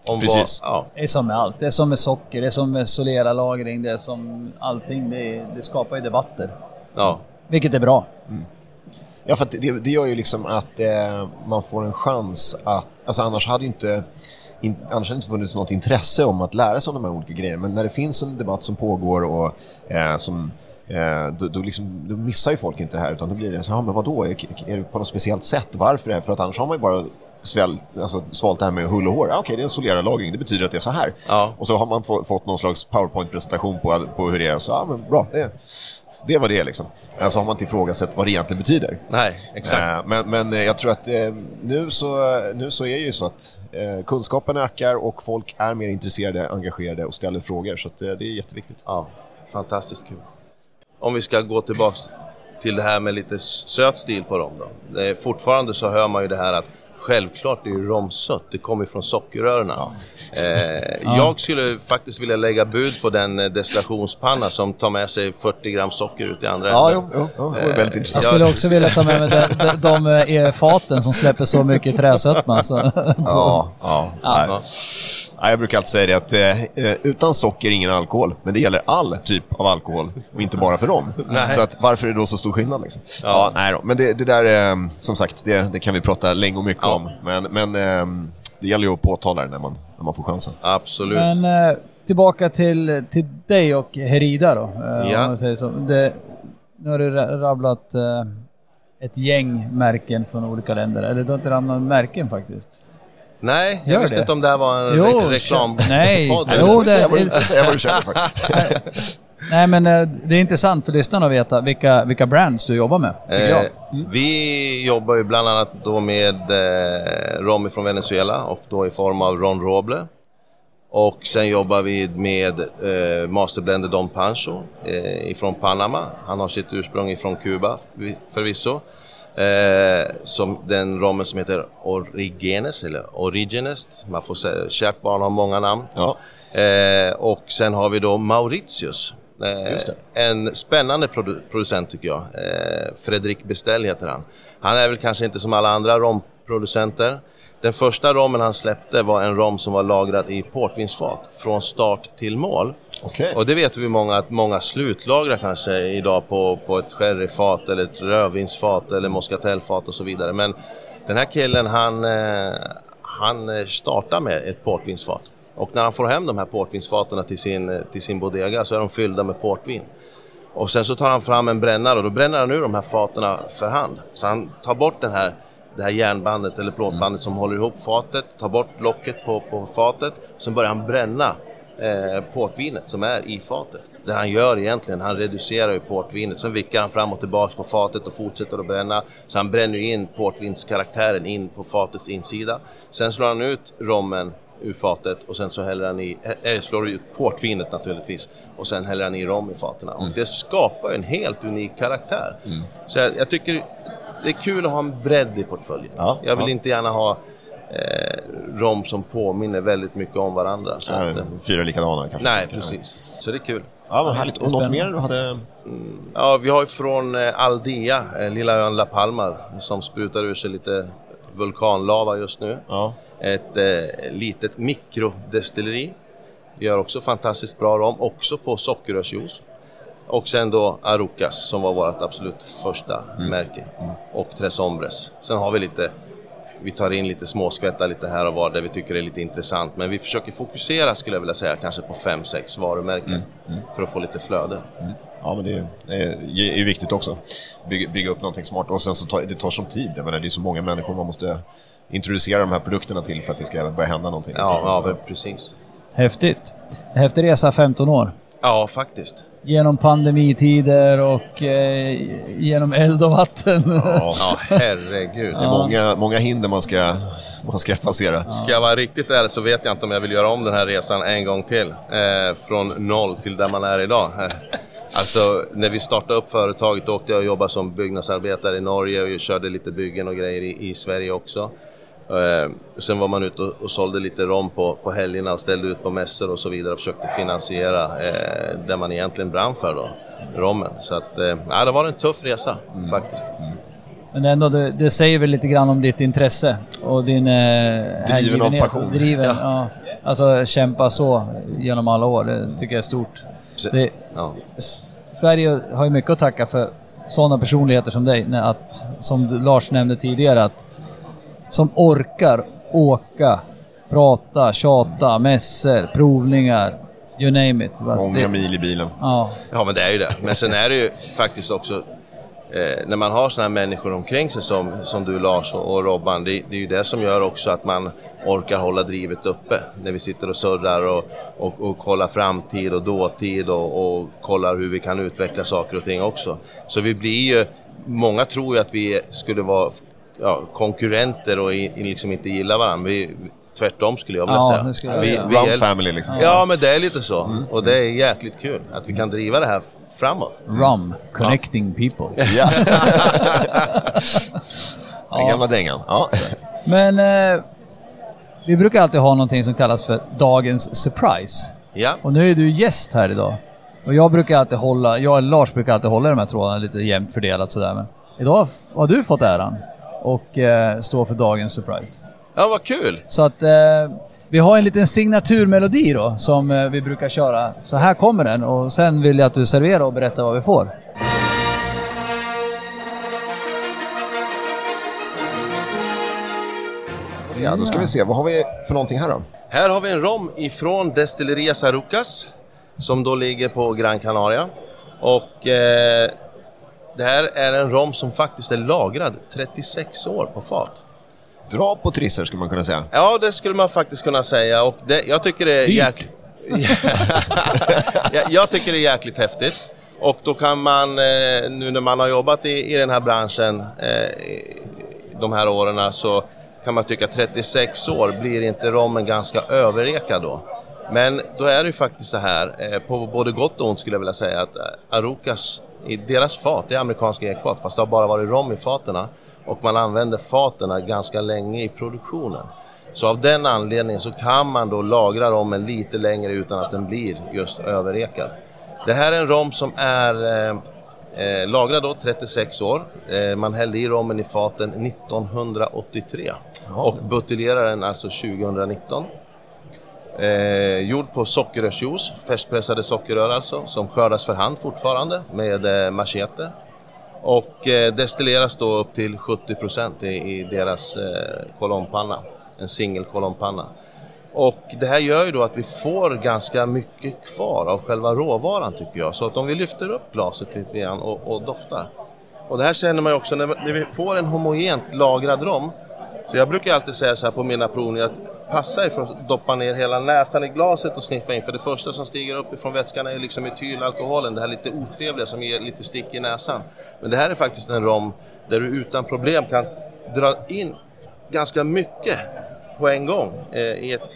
Om Precis. Vad, ja, Det är som med allt. Det är som med socker, det är som med Solera-lagring, det är som allting. Det, är, det skapar ju debatter. ja, Vilket är bra. Ja, för det, det gör ju liksom att eh, man får en chans att... Alltså annars hade ju inte... In, annars hade det inte funnits något intresse om att lära sig om de här olika grejerna. Men när det finns en debatt som pågår och eh, som... Eh, då, då, liksom, då missar ju folk inte det här utan då blir det så här, men vadå? Är, är det på något speciellt sätt? Varför det? För att annars har man ju bara sväl, alltså, svalt det här med hull och hår. Ah, Okej, det är en Solera-lagring. Det betyder att det är så här. Ja. Och så har man få, fått någon slags PowerPoint-presentation på, på hur det är. Så, ja, men bra. Det, det var det liksom. Så har man inte ifrågasatt vad det egentligen betyder. nej, exakt. Eh, Men, men eh, jag tror att eh, nu så, nu så är det ju så att eh, kunskapen ökar och folk är mer intresserade, engagerade och ställer frågor. Så att, eh, det är jätteviktigt. Ja, fantastiskt kul. Om vi ska gå tillbaks till det här med lite söt stil på rom då. Fortfarande så hör man ju det här att självklart det är ju romsött, det kommer från sockerrörerna. Eh, Jag skulle faktiskt vilja lägga bud på den eh, destillationspanna som tar med sig 40 gram socker ut i andra Ja, änden. jo, jo, jo, det var väldigt Jag intressant. skulle också vilja ta med mig de, de, de eh, faten som släpper så mycket träsötma. Så. Ja, ja. Nej. Ja. Nej, jag brukar alltid säga det att eh, eh, utan socker ingen alkohol. Men det gäller all typ av alkohol och inte bara för rom. Så att, varför är det då så stor skillnad? Liksom? Ja. nej då. Men det, det där, eh, som sagt, det, det kan vi prata länge och mycket Ja. om. Men, men eh, det gäller ju att påtala det när man, när man får chansen. Absolut. Men eh, tillbaka till, till dig och Herida då. Eh, Ja. om man säger så. Det, nu har du ra- rabblat eh, ett gäng märken från olika länder. Eller du har inte rabblat märken faktiskt. Nej, jag Gör visste det. inte om det här var en Jo, re- reklam. nej. *laughs* Jo, det-. *laughs* Nej men eh, det är intressant för lyssnarna att veta vilka, vilka brands du jobbar med, tycker jag. Eh, Vi jobbar ju bland annat då med eh, rom från Venezuela och då i form av Ron Roble. Och sen jobbar vi med eh, Masterblender Don Pancho eh, ifrån Panama. Han har sitt ursprung ifrån Kuba förvi- förvisso. Eh, som den rommen som heter Origenes, eller Origenes. Man får säga, kärt barn har många namn. Ja. Eh, och sen har vi då Mauritius. Eh, en spännande produ- producent tycker jag. Eh, Fredrik Bestell heter han. Han är väl kanske inte som alla andra romproducenter. Den första rommen han släppte var en rom som var lagrad i portvinsfat från start till mål. Okay. Och det vet vi många att många slutlagrar kanske idag på, på ett sherryfat eller ett rödvinsfat eller moscatelfat och så vidare. Men den här killen han, eh, han startar med ett portvinsfat. Och när han får hem de här portvinsfaten till sin, till sin bodega så är de fyllda med portvin. Och sen så tar han fram en brännare och då bränner han ur de här faten för hand. Så han tar bort den här, det här järnbandet eller plåtbandet som håller ihop fatet, tar bort locket på, på fatet. Sen börjar han bränna eh, portvinet som är i fatet. Det han gör egentligen, han reducerar ju portvinet. Sen vickar han fram och tillbaks på fatet och fortsätter att bränna. Så han bränner in portvinskaraktären in på fatets insida. Sen slår han ut rommen ur fatet och sen så häller han i, äh, slår ut portvinet naturligtvis och sen häller han i rom i faten. Och det skapar en helt unik karaktär. Så jag, jag tycker det är kul att ha en bredd i portföljen. Ja, jag vill ja. inte gärna ha eh, rom som påminner väldigt mycket om varandra. Så att, eh, Fyra likadana kanske. nej, precis. Så det är kul. Ja, men härligt. Och något mer du hade? Ja, vi har ju från eh, Aldea, eh, lilla ön La Palma, som sprutar ur sig lite vulkanlava just nu. Ja. Ett eh, litet mikrodestilleri. Vi gör också fantastiskt bra rom, också på sockerrörsjuice. Och sen då Arucas som var vårt absolut första märke. Och Tres Hombres. Sen har vi lite, vi tar in lite småskvättar lite här och var där vi tycker det är lite intressant. Men vi försöker fokusera skulle jag vilja säga kanske på fem sex varumärken. För att få lite flöde. Ja, men det är, det är ju viktigt också. Bygga, bygga upp någonting smart. Och sen så tar det tar som tid. Jag menar, det är så många människor man måste introducera de här produkterna till för att det ska börja hända någonting. Ja, Så- ja precis. Häftigt. Häftig resa, 15 år. Ja, faktiskt. Genom pandemitider och eh, genom eld och vatten. Ja, *laughs* herregud. det är många, många hinder man ska, man ska passera. Ska jag vara riktigt ärlig så vet jag inte om jag vill göra om den här resan en gång till. Eh, från noll till där man är idag. Eh, alltså, när vi startade upp företaget åkte jag och jobbade som byggnadsarbetare i Norge och körde lite byggen och grejer i, i Sverige också. Eh, sen var man ute och, och sålde lite rom på, på helgerna och ställde ut på mässor och så vidare och försökte finansiera eh, det man egentligen brann för då, rommen. Så att, eh, ja, det var en tuff resa faktiskt. Men ändå, det, det säger väl lite grann om ditt intresse och din eh, hängivenhet. passion. Driven, ja. Alltså kämpa så genom alla år, det tycker jag är stort. Det, Ja. Sverige har ju mycket att tacka för sådana personligheter som dig. Att, som Lars nämnde tidigare, att som orkar åka, prata, tjata, mässor, provningar, you name it. Många Det- mil i bilen. Ja, Ja, men det är ju det. Men sen är det ju faktiskt också eh, när man har sådana här människor omkring sig som, som du Lars och, och Robban, det, det är ju det som gör också att man orkar hålla drivet uppe. När vi sitter och surrar och, och, och kollar framtid och dåtid och, och kollar hur vi kan utveckla saker och ting också. Så vi blir ju, många tror ju att vi skulle vara ja, konkurrenter och i, liksom inte gilla varandra. Vi, tvärtom skulle jag vilja Ja, säga. jag vi, vi är- family liksom. Ja, men det är lite så. Och det är jäkligt kul att vi kan driva det här framåt. rum, connecting people. Ja. *laughs* Den gamla dängan. Ja. Men eh, vi brukar alltid ha någonting som kallas för dagens surprise. Ja, Och nu är du gäst här idag. Och jag brukar alltid hålla, jag och Lars brukar alltid hålla de här trådarna lite jämnt fördelat sådär. Men idag har du fått äran och eh, stå för dagens surprise. ja vad kul! Så att eh, vi har en liten signaturmelodi då som eh, vi brukar köra. Så här kommer den och sen vill jag att du serverar och berättar vad vi får. ja, då ska vi se. Vad har vi för någonting här då? Här har vi en rom ifrån Destilleria Sarucas som då ligger på Gran Canaria. Och eh, det här är en rom som faktiskt är lagrad 36 år på fat. Dra på trisser skulle man kunna säga. Ja, det skulle man faktiskt kunna säga och det, jag tycker det är jäkligt... *laughs* jag, tycker det är jäkligt häftigt. Och då kan man, eh, nu när man har jobbat i, i den här branschen eh, de här åren så kan man tycka att 36 år blir inte rommen ganska överekad då. Men då är det ju faktiskt så här, eh, på både gott och ont skulle jag vilja säga, att Arucas, i deras fat, det är amerikanska ekfat, fast det har bara varit rom i faterna och man använder faten ganska länge i produktionen. Så av den anledningen så kan man då lagra rommen lite längre utan att den blir just överekad. Det här är en rom som är eh, eh, lagrad då 36 år. Eh, man hällde i rommen i faten 1983 och buteljerar den alltså 2019. Eh, gjord på sockerrörsjuice, färskpressade sockerrör alltså, som skördas för hand fortfarande med eh, machete. Och eh, destilleras då upp till 70% i, i deras eh, kolompanna, en singelkolompanna. Och det här gör ju då att vi får ganska mycket kvar av själva råvaran tycker jag. Så att om vi lyfter upp glaset lite grann och, och doftar. Och det här känner man ju också när, när vi får en homogent lagrad rom. Så jag brukar alltid säga så här på mina provningar att passa er för att doppa ner hela näsan i glaset och sniffa in. För det första som stiger upp ifrån vätskan är liksom etylalkoholen, det här lite otrevliga som ger lite stick i näsan. Men det här är faktiskt en rom där du utan problem kan dra in ganska mycket på en gång eh, i ett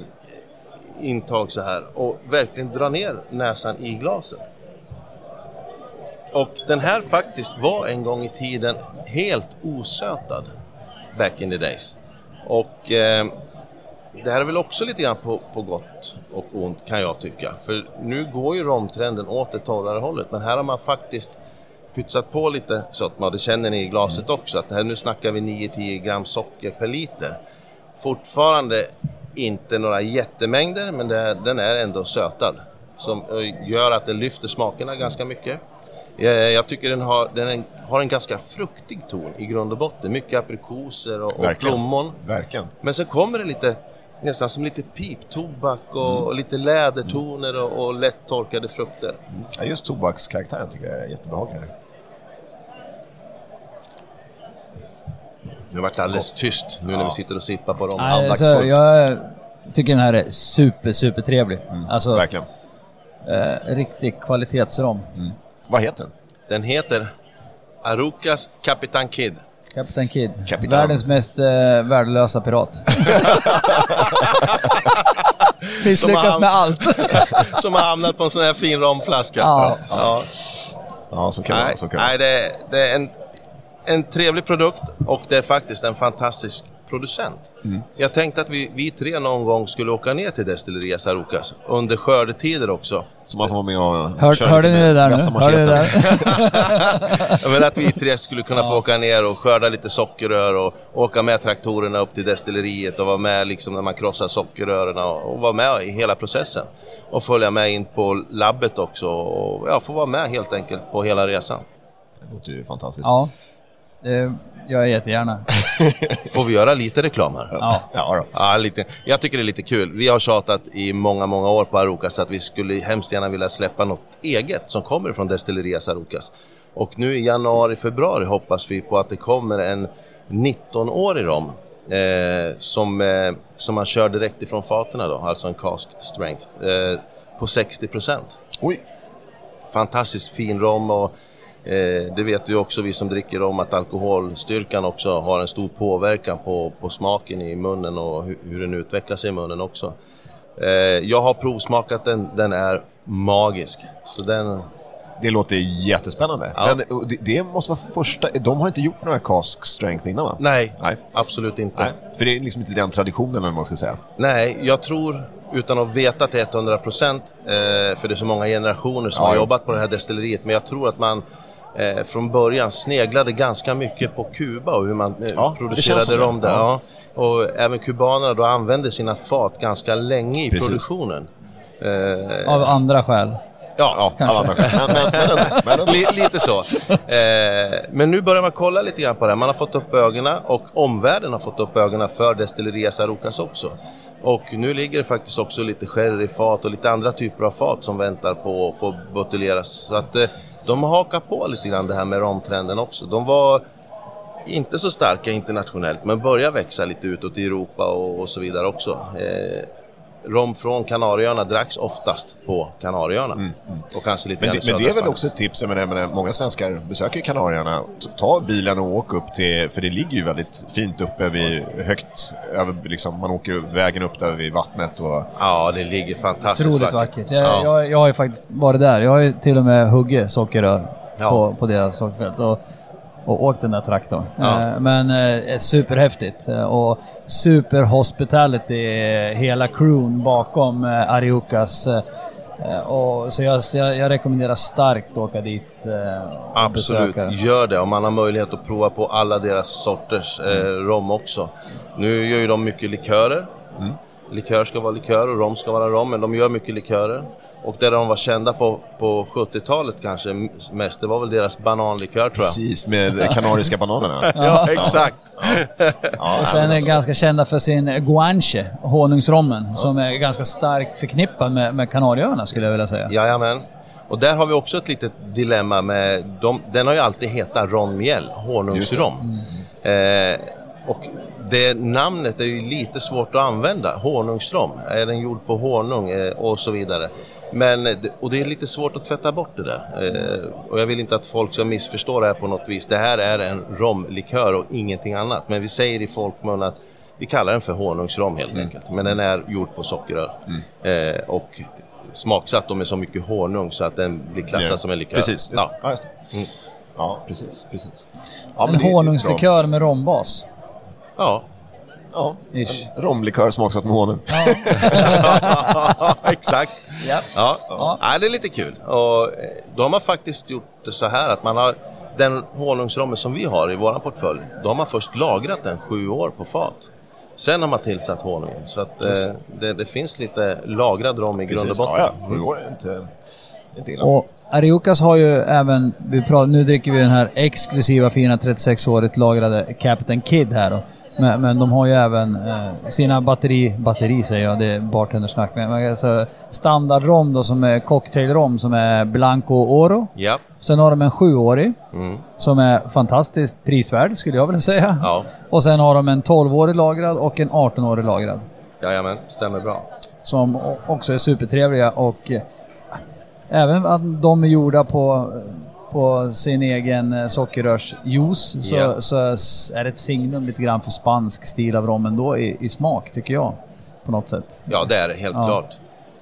intag så här och verkligen dra ner näsan i glaset. Och den här faktiskt var en gång i tiden helt osötad back in the days. Och eh, det här är väl också lite grann på, på gott och ont kan jag tycka. För nu går ju romtrenden åt det torrare hållet men här har man faktiskt pytsat på lite sötma och det känner ni i glaset också att här, nu snackar vi 9-10 gram socker per liter. Fortfarande inte några jättemängder men det, den är ändå sötad. Som eh, gör att den lyfter smakerna ganska mycket. Jag tycker den har, den har en ganska fruktig ton i grund och botten. Mycket aprikoser och, och plommon. Verkligen. Men så kommer det lite, nästan som lite piptobak och, Mm. och lite lädertoner och, och lätt torkade frukter. Ja, just tobakskaraktären tycker jag är jättebehaglig. Nu vart det alldeles tyst nu när vi sitter och sippar på dem. Nej, alltså, jag tycker den här är super, super trevlig. Alltså, Verkligen. eh, riktig kvalitetsrom. Vad heter den? Den heter Arucas Capitan Kid. Captain Kid. Kapitan. Världens mest eh, värdelösa pirat. *laughs* Misslyckas med allt. *laughs* Som har hamnat på en sån här fin romflaska. Ja. ja. Ja, så kan det Nej, vara. Det nej det, det är en, en trevlig produkt och det är faktiskt en fantastisk producent. Mm. Jag tänkte att vi, vi tre någon gång skulle åka ner till Destillerias Arucas under skördetider också. Så man får vara med och Hör, köra hörde ni det där nu? Hörde ni det där? *laughs* Jag menar att vi tre skulle kunna få åka ner och skörda lite sockerrör och åka med traktorerna upp till destilleriet och vara med liksom när man krossar sockerrören och, och vara med i hela processen. Och följa med in på labbet också och ja, få vara med helt enkelt på hela resan. Det låter ju fantastiskt. Ja, det gör jag jättegärna. *laughs* Får vi göra lite reklam här? Ja. Ja, då. Ja, lite. Jag tycker det är lite kul. Vi har tjatat i många, många år på Arucas att vi skulle hemskt gärna vilja släppa något eget som kommer från Destillerias Arucas. Och nu i januari, februari hoppas vi på att det kommer en 19-årig rom eh, som, eh, som man kör direkt ifrån faten då, alltså en cask strength, eh, på 60 procent Oj. fantastiskt fin rom och det vet ju också vi som dricker rom att alkoholstyrkan också har en stor påverkan på, på smaken i munnen och hur, hur den utvecklar sig i munnen också. Eh, jag har provsmakat den, den är magisk. Så den, Det låter jättespännande. Ja. Men det, måste vara första... De har inte gjort några cask strength innan va? nej, Nej. absolut inte. Nej. För det är liksom inte den traditionen eller man ska säga. Nej, jag tror, utan att veta till 100 procent, eh, för det är så många generationer som Ja, har jobbat på det här destilleriet, men jag tror att man eh, från början sneglade ganska mycket på Kuba och hur man eh, Ja, producerade rom där. Ja. Ja. Och även kubanerna då använde sina fat ganska länge i Precis. produktionen. Eh, Av andra skäl. ja, Ja, alla andra. Men, men, men, men *laughs* lite så. Eh, men nu börjar man kolla lite grann på det här. Man har fått upp ögonen och omvärlden har fått upp ögonen för Destillerias Arucas också. Och nu ligger det faktiskt också lite sherryfat och lite andra typer av fat som väntar på att få buteljeras. Så att eh, de har hakat på lite grann det här med romtrenden också. De var inte så starka internationellt men börjar växa lite utåt i Europa och, och så vidare också. Eh, rom från Kanarieöarna dracks oftast på Kanarieöarna. Och kanske lite Men det, men det är väl Spanien. också ett tips, jag menar, jag menar, många svenskar besöker Kanarieöarna. Ta bilen och åk upp till, för det ligger ju väldigt fint uppe vid, högt, över, liksom, man åker vägen upp där vid vattnet och... Ja, det ligger fantastiskt Otroligt vackert. Jag, Ja. jag, jag har ju faktiskt varit där. Jag har ju till och med huggit sockerrör Ja. på, på deras sockerfält. Och, och åkt den där traktorn. Ja. Eh, Men eh, superhäftigt. Eh, Och super hospitality, hela crewn bakom eh, Ariukas. Eh, Och, så jag, jag, rekommenderar starkt att åka dit och Absolut, besöka. gör det. Om man har möjlighet att prova på alla deras sorters eh, rom också. Nu gör ju de mycket likörer. Likör ska vara likör och rom ska vara rom, men de gör mycket likörer. Och det de var kända på, på 70-talet kanske mest, det var väl deras bananlikör tror jag. Precis, med kanariska bananerna. *laughs* Ja, exakt. Ja, Och sen är ganska kända för sin guanche, honungsrommen, som är ganska starkt förknippad med, med Kanarieöarna skulle jag vilja säga. Jajamän. Och där har vi också ett litet dilemma med, de, den har ju alltid hetat Ron Miel, honungsrom. Eh, och det namnet är ju lite svårt att använda, honungsrom. Är den gjord på honung eh, och så vidare. Men, och det är lite svårt att tvätta bort det där. Eh, och jag vill inte att folk ska missförstå det här på något vis. Det här är en romlikör och ingenting annat. Men vi säger i folkmun att vi kallar den för honungsrom helt enkelt. Men den är gjord på sockerrör. Eh, och smaksatt med så mycket honung så att den blir klassad som en likör. Precis, just, Ja. ja. just. Mm. Ja, precis. precis. Ja, En honungslikör med rombas. Ja. Ja, Ish. romlikör smaksatt med honung. *laughs* exakt. Ja. Ja. Ja. Ja. det är lite kul. Och eh, då har man faktiskt gjort det så här att man har den honungsrommen som vi har i våran portfölj, då har man först lagrat den sju år på fat. Sen har man tillsatt honungen. Så att eh, det, det finns lite lagrad rom i grund och botten. ja, ja. Sju år är inte. Och Ariukas har ju även, vi pratar, nu dricker vi den här exklusiva fina 36-årigt lagrade Captain Kid här då. Men, men de har ju även eh, sina batteri, batteri säger jag, det är bartendersnack. Men alltså, standardrom då som är cocktailrom som är Blanco Oro. Ja. Sen har de en sjuårig Mm. som är fantastiskt prisvärd skulle jag vilja säga. Ja. Och sen har de en 12-årig lagrad och en 18-årig lagrad. Jajamän, stämmer bra. Som också är supertrevliga och Även att de är gjorda på, på sin egen eh, sockerrörsjuice så, Ja. så är det ett signum lite grann för spansk stil av rom ändå i, i smak, tycker jag. På något sätt. Ja, det är det helt Ja. klart.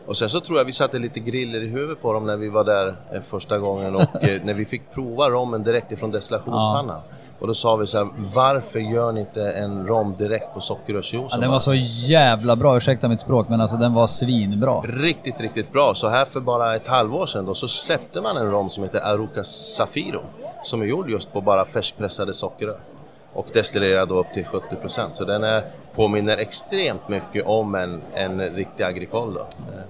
Och sen så tror jag vi satte lite griller i huvudet på dem när vi var där eh, första gången och *laughs* eh, när vi fick prova rommen direkt ifrån destillationspannan. Och då sa vi så här, varför gör ni inte en rom direkt på sockerrörsjuicen? Ja, den var så jävla bra, ursäkta mitt språk, men alltså den var svinbra. Riktigt, riktigt bra. Så här för bara ett halvår sedan då så släppte man en rom som heter Aruca Zafiro. Som är gjord just på bara färskpressade sockerrör. Och destillerad då upp till 70%. Så den är, påminner extremt mycket om en, en riktig agricole då.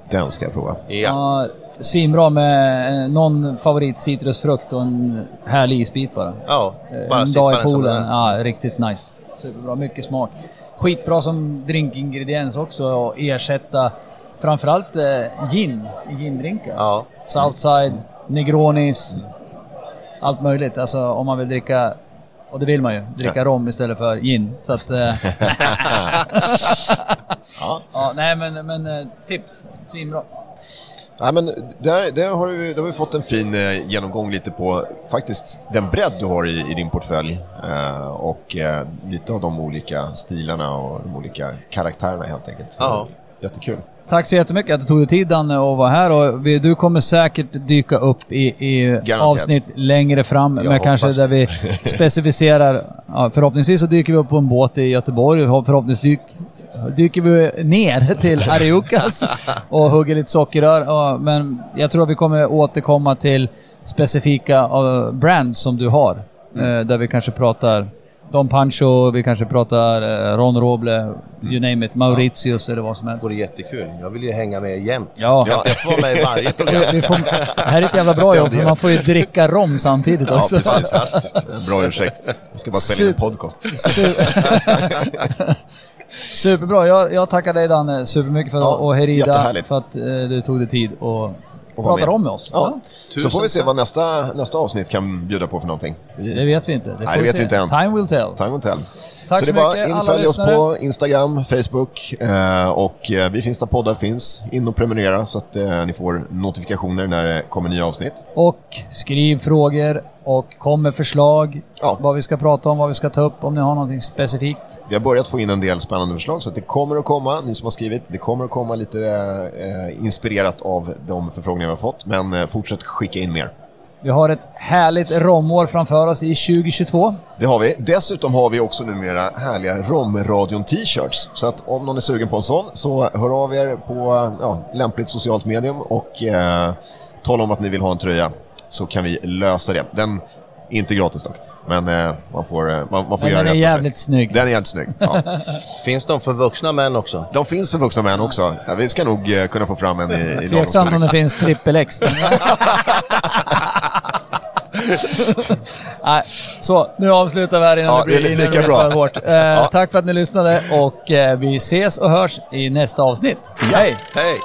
Den ska jag prova. Ja. Ja, svinbra med eh, någon favorit citrusfrukt och en härlig isbit bara. Ja, Eh, bara en dag i poolen. Ja, riktigt nice. Superbra, mycket smak. Skitbra som drinkingrediens också att ersätta framförallt eh, gin i gindrinkar. Ja, Southside, Negronis, allt möjligt. Alltså om man vill dricka, och det vill man ju, dricka rom istället för gin. Så att... Eh, *laughs* *laughs* ja. nej men, men tips. Svinbra. Ja, men där, där, har du, där har vi fått en fin eh, genomgång lite på faktiskt den bredd du har i, i din portfölj eh, och eh, lite av de olika stilarna och de olika karaktärerna helt enkelt. Så, Ja. Jättekul. Tack så jättemycket att du tog dig tid Danne att vara här och vi, du kommer säkert dyka upp i, i avsnitt längre fram Jag med kanske hoppas där vi *laughs* specificerar, ja, förhoppningsvis så dyker vi upp på en båt i Göteborg förhoppningsvis dyk, dyker vi ner till Ariukas och hugger lite sockerrör. Ja, men jag tror att vi kommer återkomma till specifika uh, brands som du har. Mm. Eh, där vi kanske pratar Don Pancho, vi kanske pratar eh, Ron Roble, you name it, Mauritius eller vad som helst. det vore jättekul. Jag vill ju hänga med jämt. Ja. Jag får vara med i varje *laughs* program. Vi får, det här är ett jävla bra jobb för man får ju dricka rom samtidigt Ja, också. precis. Bra ursäkt. Jag ska bara spela in en Super. podcast. *laughs* *laughs* Su- Superbra. Jag, jag tackar dig Danne supermycket för, Ja, och Herida för att eh, du tog dig tid och Och med. om med oss. Ja. Så Tusen får vi se vad nästa, nästa avsnitt kan bjuda på för någonting. Det vet vi inte. Det Nej, det vet vi inte än. Time will tell. Time will tell. Tack så så det är bara mycket, in alla följ oss på Instagram, Facebook eh, och eh, vi finns där poddar finns. In och prenumerera så att eh, ni får notifikationer när det kommer nya avsnitt. Och skriv frågor och kom med förslag. Ja. Vad vi ska prata om, vad vi ska ta upp, om ni har någonting specifikt. Vi har börjat få in en del spännande förslag så det kommer att komma, ni som har skrivit, det kommer att komma lite inspirerat av de förfrågningar vi har fått. Men fortsätt skicka in mer. Vi har ett härligt romår framför oss i 2022. Det har vi. Dessutom har vi också numera härliga Romradion t-shirts. Så att om någon är sugen på en sån så hör av er på ja, lämpligt socialt medium och eh, tala om att ni vill ha en tröja så kan vi lösa det. Den är inte gratis dock, men eh, man får, eh, man, man får göra den är rätt för sig. jävligt snygg. Den är jävligt snygg. Ja. *laughs* Finns de för vuxna män också? De finns för vuxna män också. Ja, vi ska nog eh, kunna få fram en i, i lagom Tveksamt om det finns trippel X. *laughs* *laughs* Nej, så nu avslutar vi här innan Ja, det blir innan det lika blir bra. för hårt. Eh, Tack för att ni lyssnade och eh, vi ses och hörs i nästa avsnitt. Hej! Hej!